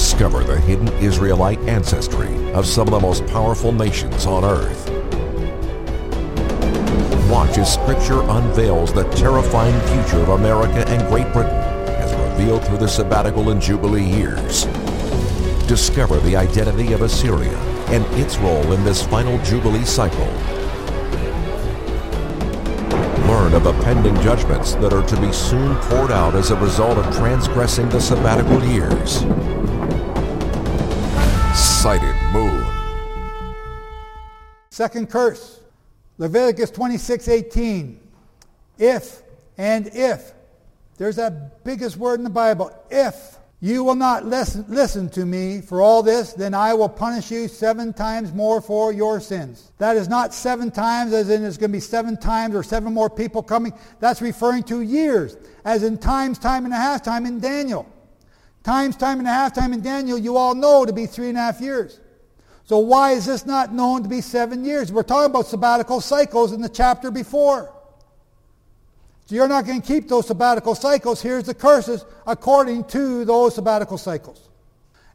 Discover the hidden Israelite ancestry of some of the most powerful nations on earth. Watch as Scripture unveils the terrifying future of America and Great Britain as revealed through the sabbatical and Jubilee years. Discover the identity of Assyria and its role in this final Jubilee cycle. Learn of the pending judgments that are to be soon poured out as a result of transgressing the sabbatical years. Second curse, Leviticus 26:18. If and if. There's that biggest word in the Bible. If you will not listen, listen to me for all this, then I will punish you seven times more for your sins. That is not seven times as in it's going to be seven times or seven more people coming. That's referring to years, as in times, time and a half time in Daniel. Times, time and a half time in Daniel, you all know to be three and a half years. So why is this not known to be seven years? We're talking about sabbatical cycles in the chapter before. So you're not going to keep those sabbatical cycles. Here's the curses according to those sabbatical cycles.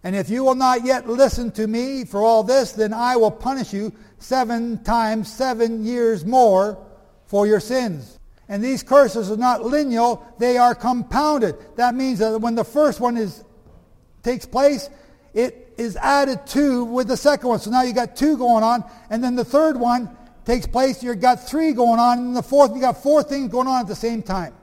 And if you will not yet listen to me for all this, then I will punish you seven times seven years more for your sins. And these curses are not lineal, they are compounded. That means that when the first one is takes place, it is added to with the second one. So now you got two going on, and then the third one takes place, you've got three going on, and the fourth, you got four things going on at the same time.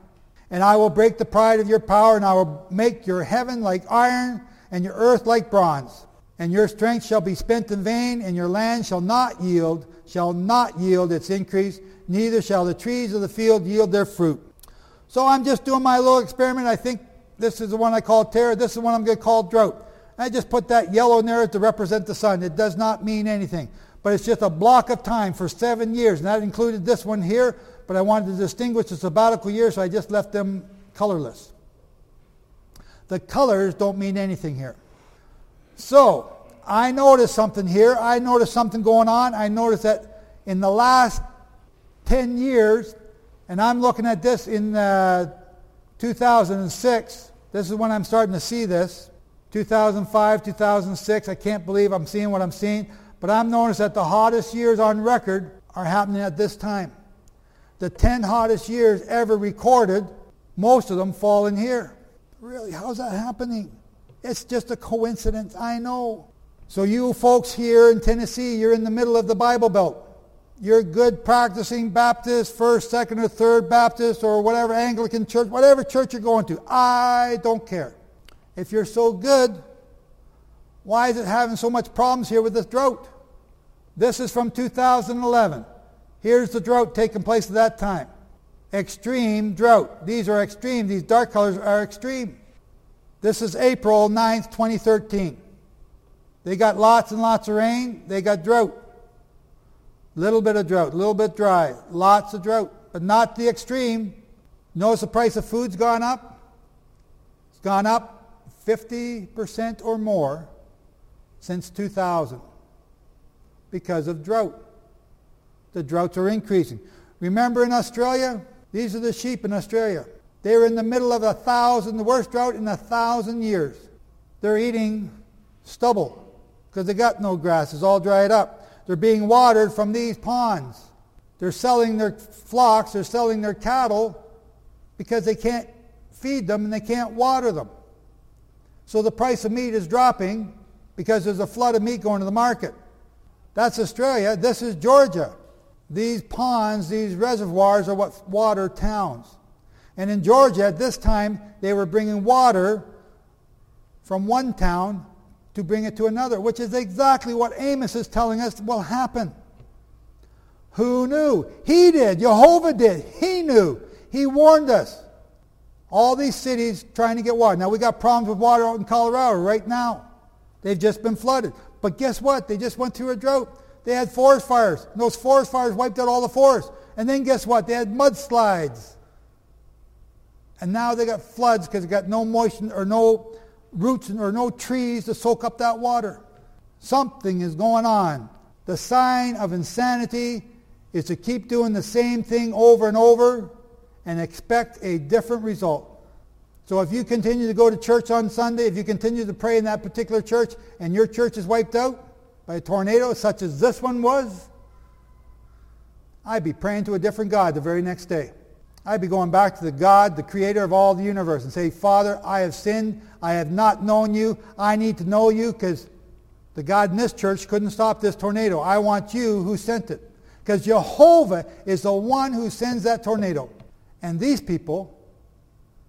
And I will break the pride of your power, and I will make your heaven like iron, and your earth like bronze. And your strength shall be spent in vain, and your land shall not yield, shall not yield its increase, neither shall the trees of the field yield their fruit. So I'm just doing my little experiment. I think this is the one I call terror. This is the one I'm going to call drought. I just put that yellow in there to represent the sun. It does not mean anything but it's just a block of time for seven years. And that included this one here, but I wanted to distinguish the sabbatical years, so I just left them colorless. The colors don't mean anything here. So, I noticed something here. I noticed something going on. I noticed that in the last 10 years, and I'm looking at this in uh, 2006, this is when I'm starting to see this. 2005, 2006, I can't believe I'm seeing what I'm seeing. But I'm noticing that the hottest years on record are happening at this time. The 10 hottest years ever recorded, most of them fall in here. Really, how's that happening? It's just a coincidence, I know. So you folks here in Tennessee, you're in the middle of the Bible Belt. You're good practicing Baptist, first, second, or third Baptist, or whatever Anglican church, whatever church you're going to. I don't care. If you're so good, why is it having so much problems here with this drought? This is from 2011. Here's the drought taking place at that time. Extreme drought. These are extreme. These dark colors are extreme. This is April 9th, 2013. They got lots and lots of rain. They got drought. Little bit of drought, little bit dry, lots of drought, but not the extreme. Notice the price of food's gone up. It's gone up 50% or more since 2000 because of drought. The droughts are increasing. Remember in Australia? These are the sheep in Australia. They're in the middle of a thousand, the worst drought in a thousand years. They're eating stubble because they got no grass. It's all dried up. They're being watered from these ponds. They're selling their flocks, they're selling their cattle because they can't feed them and they can't water them. So the price of meat is dropping because there's a flood of meat going to the market. That's Australia. This is Georgia. These ponds, these reservoirs are what water towns. And in Georgia at this time, they were bringing water from one town to bring it to another, which is exactly what Amos is telling us will happen. Who knew? He did. Jehovah did. He knew. He warned us. All these cities trying to get water. Now we got problems with water out in Colorado right now. They've just been flooded. But guess what? They just went through a drought. They had forest fires. And those forest fires wiped out all the forest. And then guess what? They had mudslides. And now they got floods because they got no moisture or no roots or no trees to soak up that water. Something is going on. The sign of insanity is to keep doing the same thing over and over and expect a different result. So if you continue to go to church on Sunday, if you continue to pray in that particular church, and your church is wiped out by a tornado such as this one was, I'd be praying to a different God the very next day. I'd be going back to the God, the creator of all the universe, and say, Father, I have sinned. I have not known you. I need to know you because the God in this church couldn't stop this tornado. I want you who sent it. Because Jehovah is the one who sends that tornado. And these people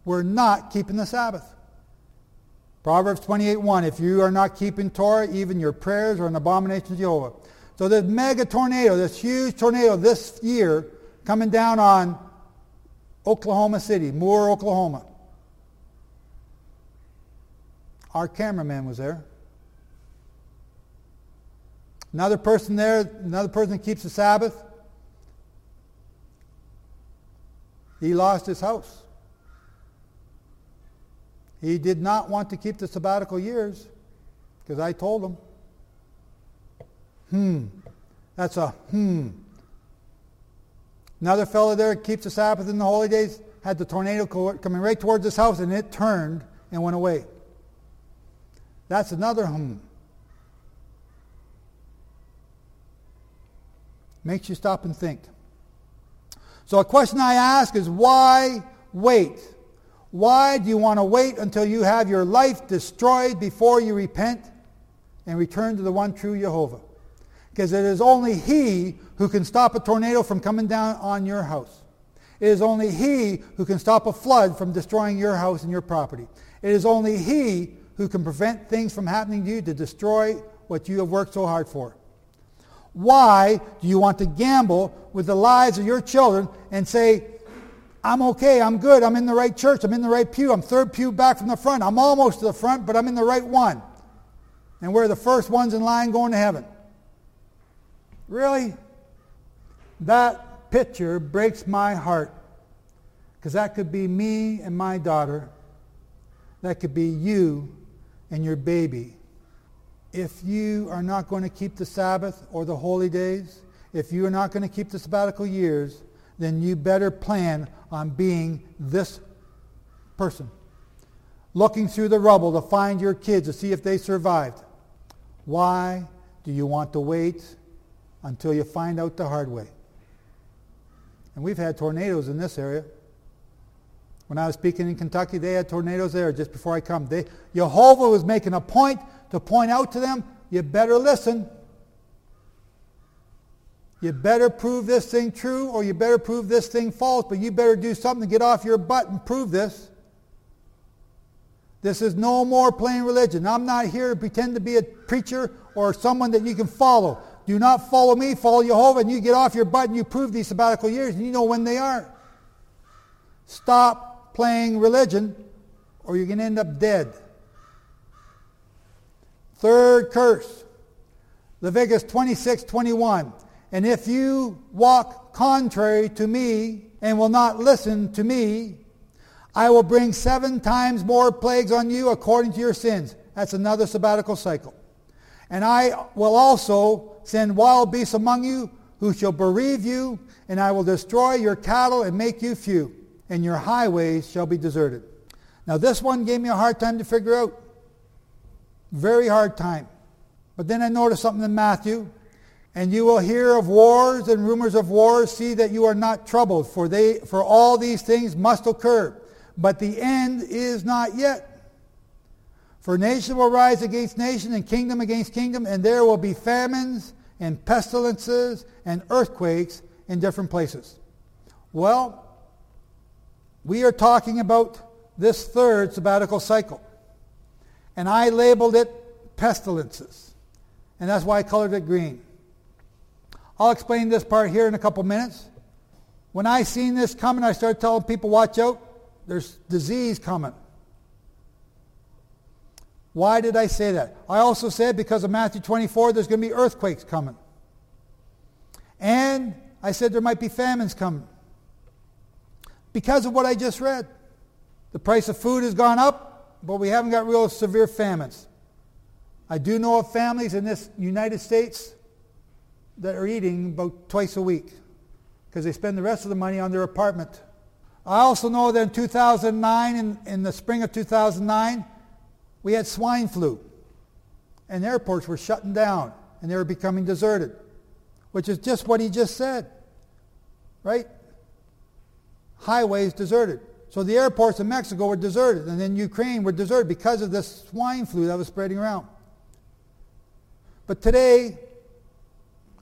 were not keeping the Sabbath. Proverbs 28.1, if you are not keeping Torah, even your prayers are an abomination to Jehovah. So this mega tornado, this huge tornado this year coming down on Oklahoma City, Moore, Oklahoma. Our cameraman was there. Another person there, another person keeps the Sabbath. He lost his house. He did not want to keep the sabbatical years because I told him. Hmm. That's a hmm. Another fellow there keeps the Sabbath in the holy days, had the tornado coming right towards his house, and it turned and went away. That's another hmm. Makes you stop and think. So a question I ask is why wait? Why do you want to wait until you have your life destroyed before you repent and return to the one true Jehovah? Because it is only He who can stop a tornado from coming down on your house. It is only He who can stop a flood from destroying your house and your property. It is only He who can prevent things from happening to you to destroy what you have worked so hard for. Why do you want to gamble with the lives of your children and say, I'm okay, I'm good, I'm in the right church, I'm in the right pew, I'm third pew back from the front, I'm almost to the front, but I'm in the right one. And we're the first ones in line going to heaven. Really? That picture breaks my heart because that could be me and my daughter. That could be you and your baby. If you are not going to keep the Sabbath or the holy days, if you are not going to keep the sabbatical years, then you better plan on being this person. Looking through the rubble to find your kids to see if they survived. Why do you want to wait until you find out the hard way. And we've had tornadoes in this area. When I was speaking in Kentucky, they had tornadoes there just before I come. They, Jehovah was making a point to point out to them, you better listen. You better prove this thing true or you better prove this thing false, but you better do something to get off your butt and prove this. This is no more plain religion. I'm not here to pretend to be a preacher or someone that you can follow. Do not follow me, follow Jehovah, and you get off your butt and you prove these sabbatical years, and you know when they are. Stop playing religion, or you're going to end up dead. Third curse, Leviticus 26, 21. And if you walk contrary to me and will not listen to me, I will bring seven times more plagues on you according to your sins. That's another sabbatical cycle. And I will also send wild beasts among you who shall bereave you, and I will destroy your cattle and make you few, and your highways shall be deserted. Now this one gave me a hard time to figure out. Very hard time. But then I noticed something in Matthew. And you will hear of wars and rumors of wars. See that you are not troubled, for, they, for all these things must occur. But the end is not yet. For nation will rise against nation and kingdom against kingdom, and there will be famines and pestilences and earthquakes in different places. Well, we are talking about this third sabbatical cycle. And I labeled it pestilences. And that's why I colored it green. I'll explain this part here in a couple minutes. When I seen this coming, I started telling people, watch out, there's disease coming. Why did I say that? I also said because of Matthew 24, there's going to be earthquakes coming. And I said there might be famines coming. Because of what I just read. The price of food has gone up, but we haven't got real severe famines. I do know of families in this United States that are eating about twice a week because they spend the rest of the money on their apartment I also know that in 2009, in, in the spring of 2009, we had swine flu. And airports were shutting down and they were becoming deserted, which is just what he just said. Right? Highways deserted. So the airports in Mexico were deserted, and then Ukraine were deserted because of this swine flu that was spreading around. But today,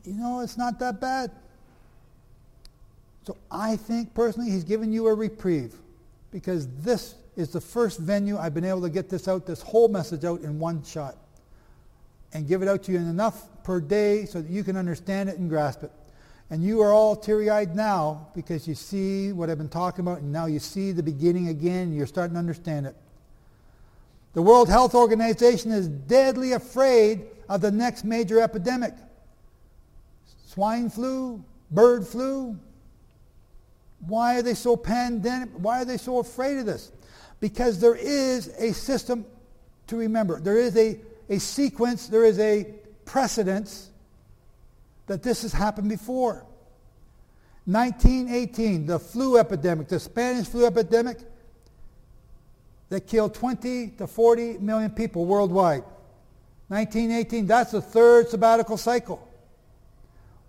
you know, it's not that bad. So I think personally he's given you a reprieve because this is the first venue I've been able to get this out, this whole message out in one shot and give it out to you in enough per day so that you can understand it and grasp it. And you are all teary-eyed now because you see what I've been talking about and now you see the beginning again and you're starting to understand it. The World Health Organization is deadly afraid of the next major epidemic. Swine flu, bird flu, why are they so pandemic? Why are they so afraid of this? Because there is a system to remember. There is a, a sequence, there is a precedence that this has happened before. 1918, the flu epidemic, the Spanish flu epidemic that killed 20 to 40 million people worldwide. 1918, that's the third sabbatical cycle.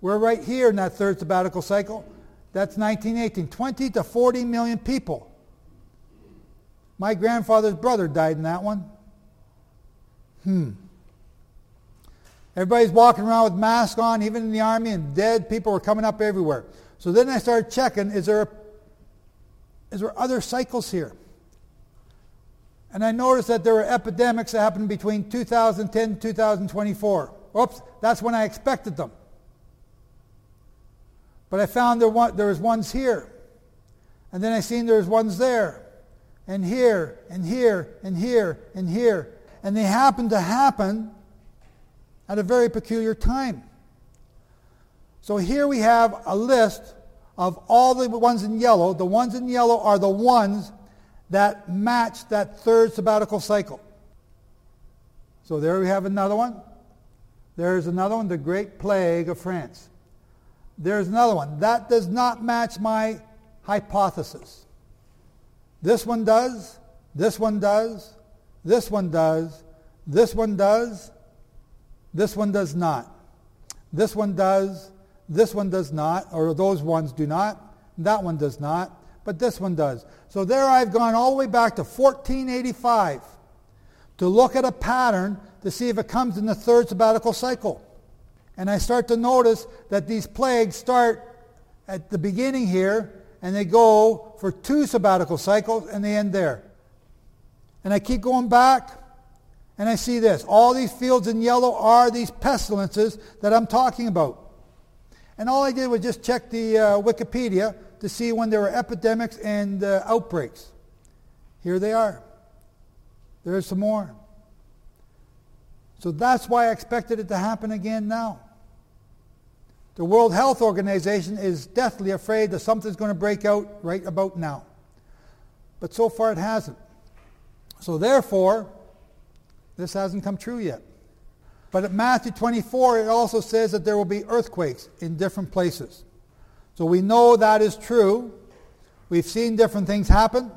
We're right here in that third sabbatical cycle. That's 1918. 20 to 40 million people. My grandfather's brother died in that one. Hmm. Everybody's walking around with masks on, even in the army, and dead people were coming up everywhere. So then I started checking, is there, is there other cycles here? And I noticed that there were epidemics that happened between 2010 and 2024. Oops, that's when I expected them. But I found there, one, there was ones here. And then I seen there was ones there. And here, and here, and here, and here. And they happened to happen at a very peculiar time. So here we have a list of all the ones in yellow. The ones in yellow are the ones that match that third sabbatical cycle. So there we have another one. There's another one, the Great Plague of France. There's another one. That does not match my hypothesis. This one does. This one does. This one does. This one does. This one does not. This one does. This one does not. Or those ones do not. That one does not. But this one does. So there I've gone all the way back to 1485 to look at a pattern to see if it comes in the third sabbatical cycle. And I start to notice that these plagues start at the beginning here and they go for two sabbatical cycles and they end there. And I keep going back and I see this. All these fields in yellow are these pestilences that I'm talking about. And all I did was just check the uh, Wikipedia to see when there were epidemics and uh, outbreaks. Here they are. There's some more. So that's why I expected it to happen again now. The World Health Organization is deathly afraid that something's going to break out right about now. But so far it hasn't. So therefore, this hasn't come true yet. But at Matthew 24, it also says that there will be earthquakes in different places. So we know that is true. We've seen different things happen.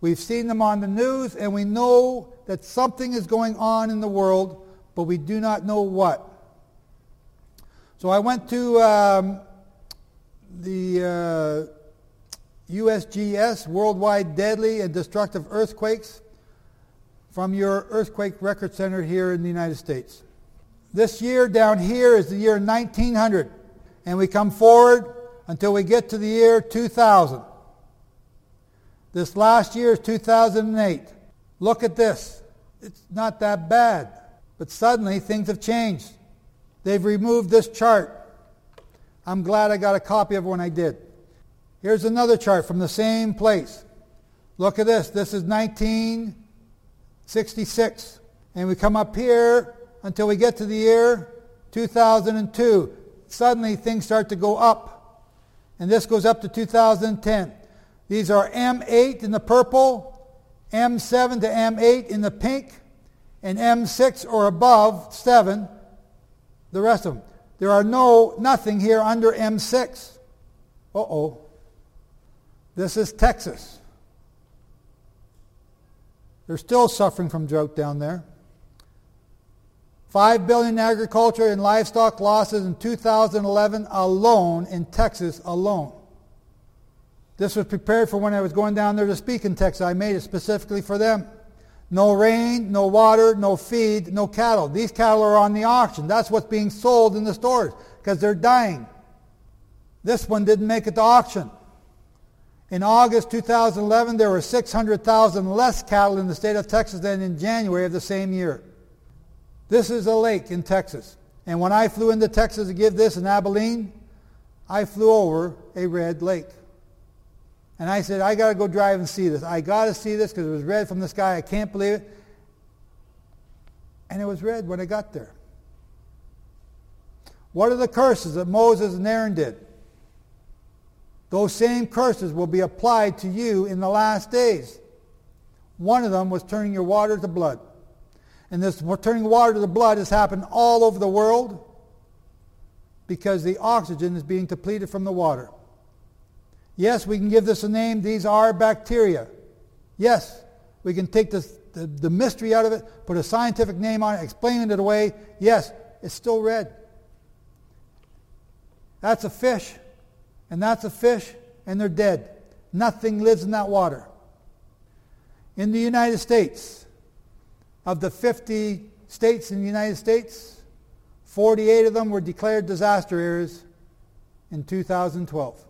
We've seen them on the news, and we know that something is going on in the world but we do not know what. So I went to um, the uh, USGS, Worldwide Deadly and Destructive Earthquakes, from your Earthquake Record Center here in the United States. This year down here is the year 1900, and we come forward until we get to the year 2000. This last year is 2008. Look at this. It's not that bad. But suddenly things have changed. They've removed this chart. I'm glad I got a copy of when I did. Here's another chart from the same place. Look at this. This is 1966. And we come up here until we get to the year 2002. Suddenly things start to go up. And this goes up to 2010. These are M8 in the purple, M7 to M8 in the pink, and M6 or above 7, the rest of them. There are no, nothing here under M6. Uh-oh. This is Texas. They're still suffering from drought down there. 5 billion in agriculture and livestock losses in 2011 alone in Texas alone. This was prepared for when I was going down there to speak in Texas. I made it specifically for them. No rain, no water, no feed, no cattle. These cattle are on the auction. That's what's being sold in the stores because they're dying. This one didn't make it to auction. In August 2011, there were 600,000 less cattle in the state of Texas than in January of the same year. This is a lake in Texas. And when I flew into Texas to give this in Abilene, I flew over a red lake. And I said, I got to go drive and see this. I got to see this because it was red from the sky. I can't believe it. And it was red when I got there. What are the curses that Moses and Aaron did? Those same curses will be applied to you in the last days. One of them was turning your water to blood. And this turning water to blood has happened all over the world because the oxygen is being depleted from the water. Yes, we can give this a name. These are bacteria. Yes, we can take the, the mystery out of it, put a scientific name on it, explain it away. Yes, it's still red. That's a fish and that's a fish, and they're dead. Nothing lives in that water. In the United States, of the 50 states in the United States, 48 of them were declared disaster areas in 2012.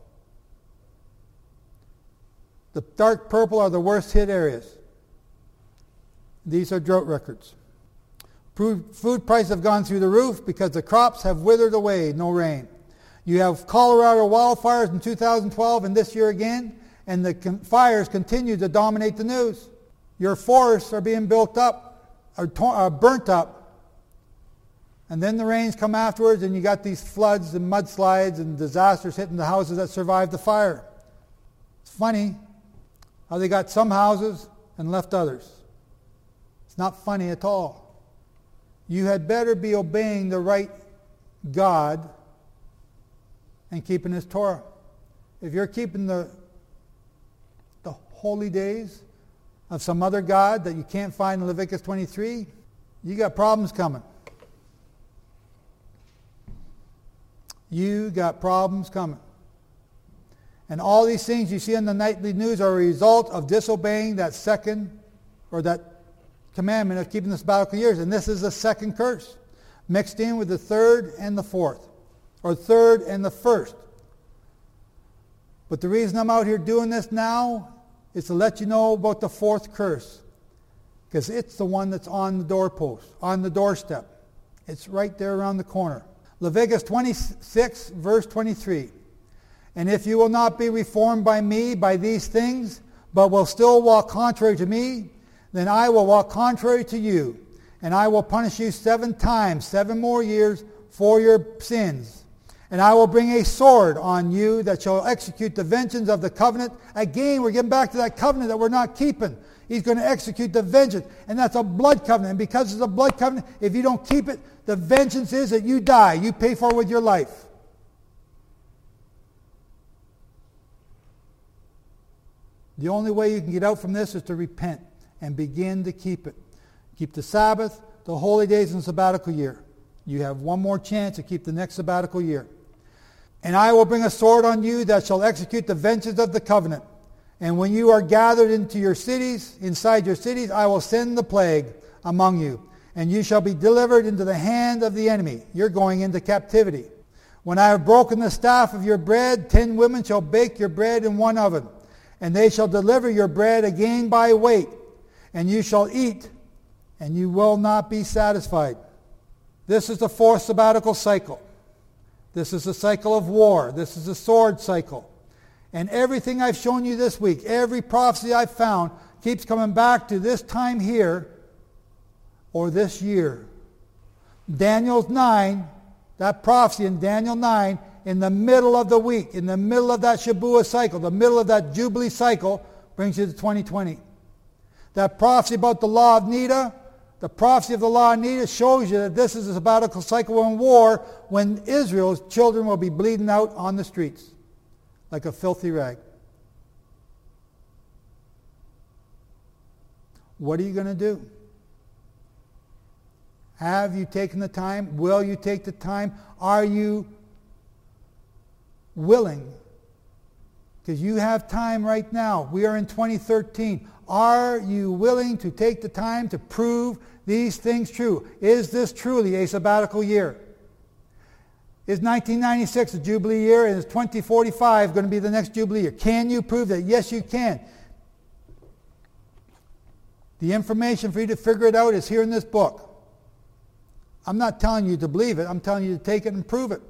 The dark purple are the worst hit areas. These are drought records. Food prices have gone through the roof because the crops have withered away, no rain. You have Colorado wildfires in 2012 and this year again, and the con- fires continue to dominate the news. Your forests are being built up, or to- burnt up, and then the rains come afterwards, and you got these floods and mudslides and disasters hitting the houses that survived the fire. It's funny how they got some houses and left others. It's not funny at all. You had better be obeying the right God and keeping his Torah. If you're keeping the, the holy days of some other God that you can't find in Leviticus 23, you got problems coming. You got problems coming. And all these things you see in the nightly news are a result of disobeying that second or that commandment of keeping the sabbatical years. And this is the second curse, mixed in with the third and the fourth or third and the first. But the reason I'm out here doing this now is to let you know about the fourth curse. Because it's the one that's on the doorpost, on the doorstep. It's right there around the corner. Leviticus 26, verse 23. And if you will not be reformed by me by these things, but will still walk contrary to me, then I will walk contrary to you, and I will punish you seven times, seven more years for your sins. And I will bring a sword on you that shall execute the vengeance of the covenant. Again, we're getting back to that covenant that we're not keeping. He's going to execute the vengeance. And that's a blood covenant. And because it's a blood covenant, if you don't keep it, the vengeance is that you die. You pay for it with your life. The only way you can get out from this is to repent and begin to keep it. Keep the Sabbath, the holy days, and sabbatical year. You have one more chance to keep the next sabbatical year. And I will bring a sword on you that shall execute the vengeance of the covenant. And when you are gathered into your cities, inside your cities, I will send the plague among you. And you shall be delivered into the hand of the enemy. You're going into captivity. When I have broken the staff of your bread, ten women shall bake your bread in one oven. And they shall deliver your bread again by weight. And you shall eat, and you will not be satisfied. This is the fourth sabbatical cycle. This is the cycle of war. This is the sword cycle. And everything I've shown you this week, every prophecy I've found, keeps coming back to this time here or this year. Daniel's 9, that prophecy in Daniel 9, in the middle of the week, in the middle of that Shabuah cycle, the middle of that Jubilee cycle, brings you to 2020. That prophecy about the law of Nida, the prophecy of the law of Nida shows you that this is a sabbatical cycle in war when Israel's children will be bleeding out on the streets like a filthy rag. What are you going to do? Have you taken the time? Will you take the time? Are you willing? Because you have time right now. We are in 2013. Are you willing to take the time to prove these things true? Is this truly a sabbatical year? Is 1996 a Jubilee year and is 2045 going to be the next Jubilee year? Can you prove that? Yes, you can. The information for you to figure it out is here in this book. I'm not telling you to believe it. I'm telling you to take it and prove it.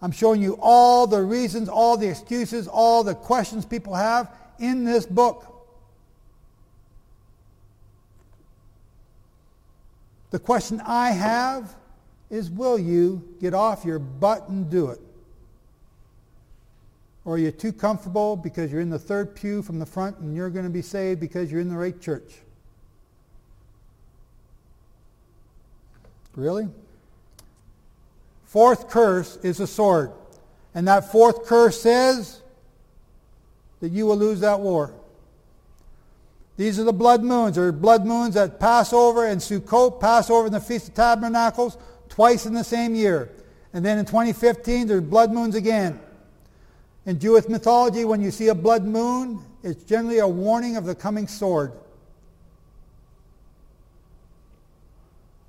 I'm showing you all the reasons, all the excuses, all the questions people have in this book. The question I have is will you get off your butt and do it? Or are you too comfortable because you're in the third pew from the front and you're going to be saved because you're in the right church? Really? Fourth curse is a sword. And that fourth curse says that you will lose that war. These are the blood moons. There are blood moons at Passover and Sukkot, Passover and the Feast of Tabernacles, twice in the same year. And then in 2015, there's blood moons again. In Jewish mythology, when you see a blood moon, it's generally a warning of the coming sword.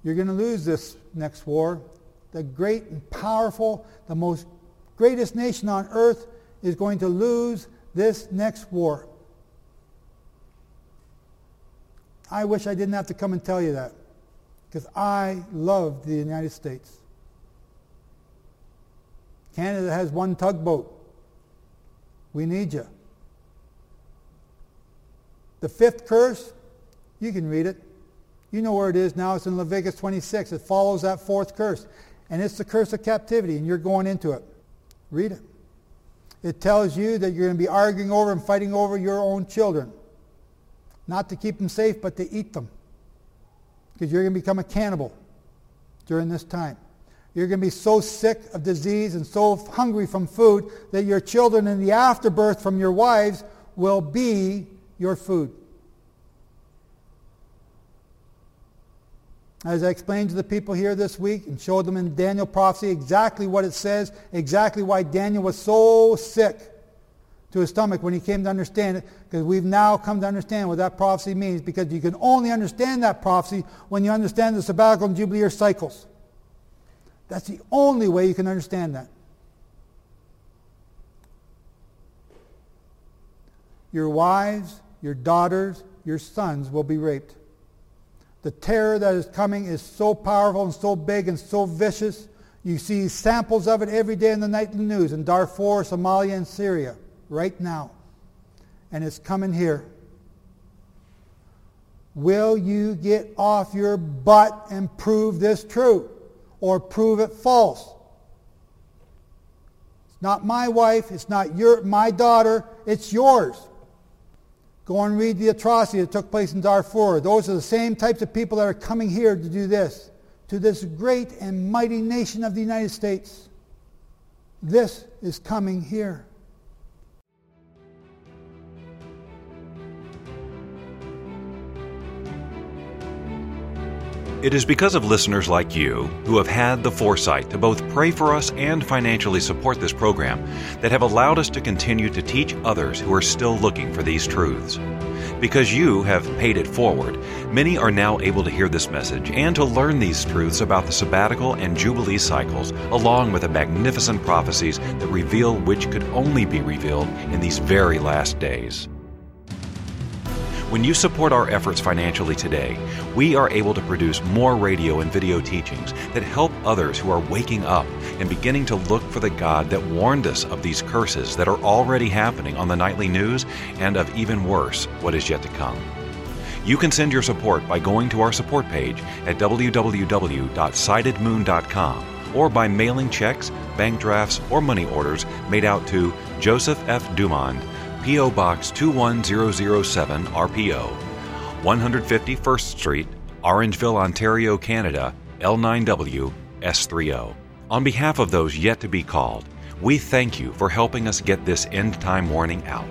You're going to lose this next war. The great and powerful, the most greatest nation on earth is going to lose this next war. I wish I didn't have to come and tell you that because I love the United States. Canada has one tugboat. We need you. The fifth curse, you can read it. You know where it is now. It's in Leviticus 26. It follows that fourth curse. And it's the curse of captivity, and you're going into it. Read it. It tells you that you're going to be arguing over and fighting over your own children. Not to keep them safe, but to eat them. Because you're going to become a cannibal during this time. You're going to be so sick of disease and so hungry from food that your children in the afterbirth from your wives will be your food. As I explained to the people here this week and showed them in Daniel prophecy exactly what it says, exactly why Daniel was so sick to his stomach when he came to understand it, because we've now come to understand what that prophecy means, because you can only understand that prophecy when you understand the sabbatical and jubilee cycles. That's the only way you can understand that. Your wives, your daughters, your sons will be raped. The terror that is coming is so powerful and so big and so vicious. You see samples of it every day in the nightly news in Darfur, Somalia, and Syria right now. And it's coming here. Will you get off your butt and prove this true or prove it false? It's not my wife, it's not your my daughter, it's yours. Go and read the atrocity that took place in Darfur. Those are the same types of people that are coming here to do this, to this great and mighty nation of the United States. This is coming here. It is because of listeners like you who have had the foresight to both pray for us and financially support this program that have allowed us to continue to teach others who are still looking for these truths. Because you have paid it forward, many are now able to hear this message and to learn these truths about the sabbatical and jubilee cycles, along with the magnificent prophecies that reveal which could only be revealed in these very last days. When you support our efforts financially today, we are able to produce more radio and video teachings that help others who are waking up and beginning to look for the God that warned us of these curses that are already happening on the nightly news and of even worse, what is yet to come. You can send your support by going to our support page at www.sightedmoon.com or by mailing checks, bank drafts, or money orders made out to Joseph F. Dumond. P.O. Box 21007 RPO, 150 First Street, Orangeville, Ontario, Canada, L9W S30. On behalf of those yet to be called, we thank you for helping us get this end time warning out.